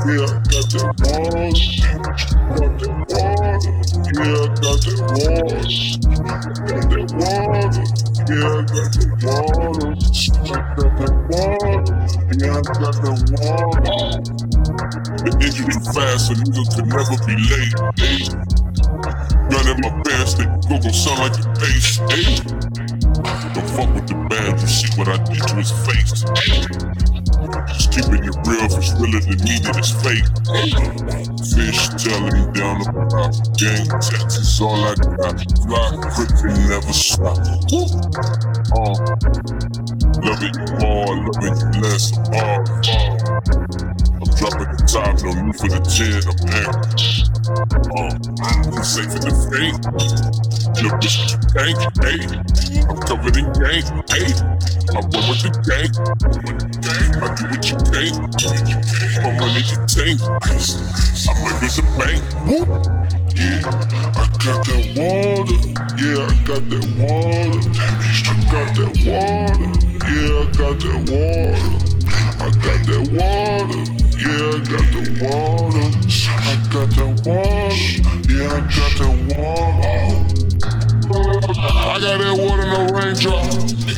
Yeah, got that water. Got that water. Yeah, got. Got that water. Yeah, got got that water. Yeah, got that water. The engine fast, so nigga could never be late. Hey. Gun my pants, they go gon' sound like a bass. Hey. Don't fuck with the band, you see what I did to his face. Just keeping it real, if it's realer than then it's fake. Fish telling down the block, gang Texas, all I got. Fly quick and never stop. Uh, loving you more, love it less. Uh, uh. I'm dropping the top, no need for the chin, I'm angry. Uh, I'm safe in the fake. Look, this what you hey. I'm covered in gang, hey. I roll with the gang. I do what you think. My money you take. I make it a bank. Yeah, I got that water. Yeah, I got that water. I got that water. Yeah, I got that water. I got that water. Yeah, I got the water. I got that water. Yeah, I got that water. I got that water, raindrop.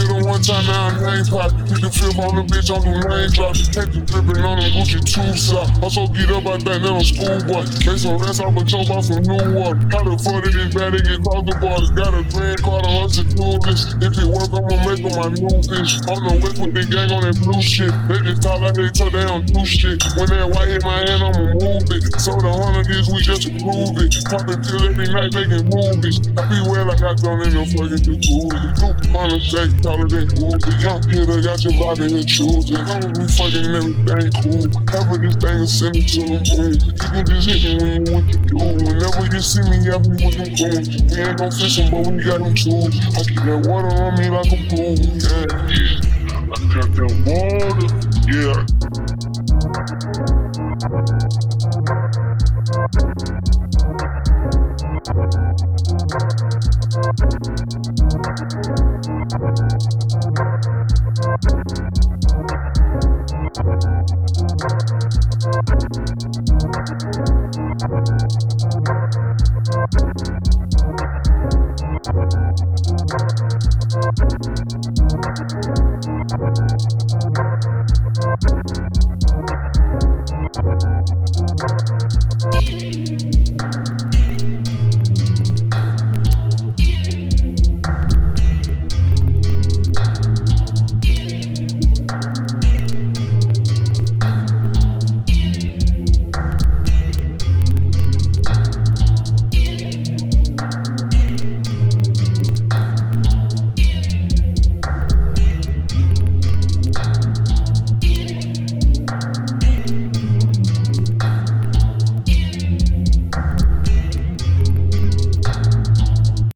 Time now, name pop. You can feel on the bitch on the raindrop. Take the dripping on the Gucci tube sock. Also get up, think that I'm schoolboy. Case of rest, I was jump off from New York. How the fuck did this bad get talked about? Got a green card on us to do this. If it work, I'ma make them my new bitch. On the way with the gang on that blue shit. They just talk like they talk, they don't do shit. When that white hit my hand, I'ma move it. So the hundred this week just prove it. Poppin' till every night making movies. I be well like I done in the fucking jacuzzi. Two on the deck, taller than Uzi. Young hitter got your body and choosing. Be fucking everything cool. Cover this thing and send it to the moon. You can just hit me when you want to do. Whenever you see me, I be with them goons. We ain't gon' fish 'em, but we got them tools. I keep that water on me like a pool. Yeah, yeah. I got that water. Yeah. Thank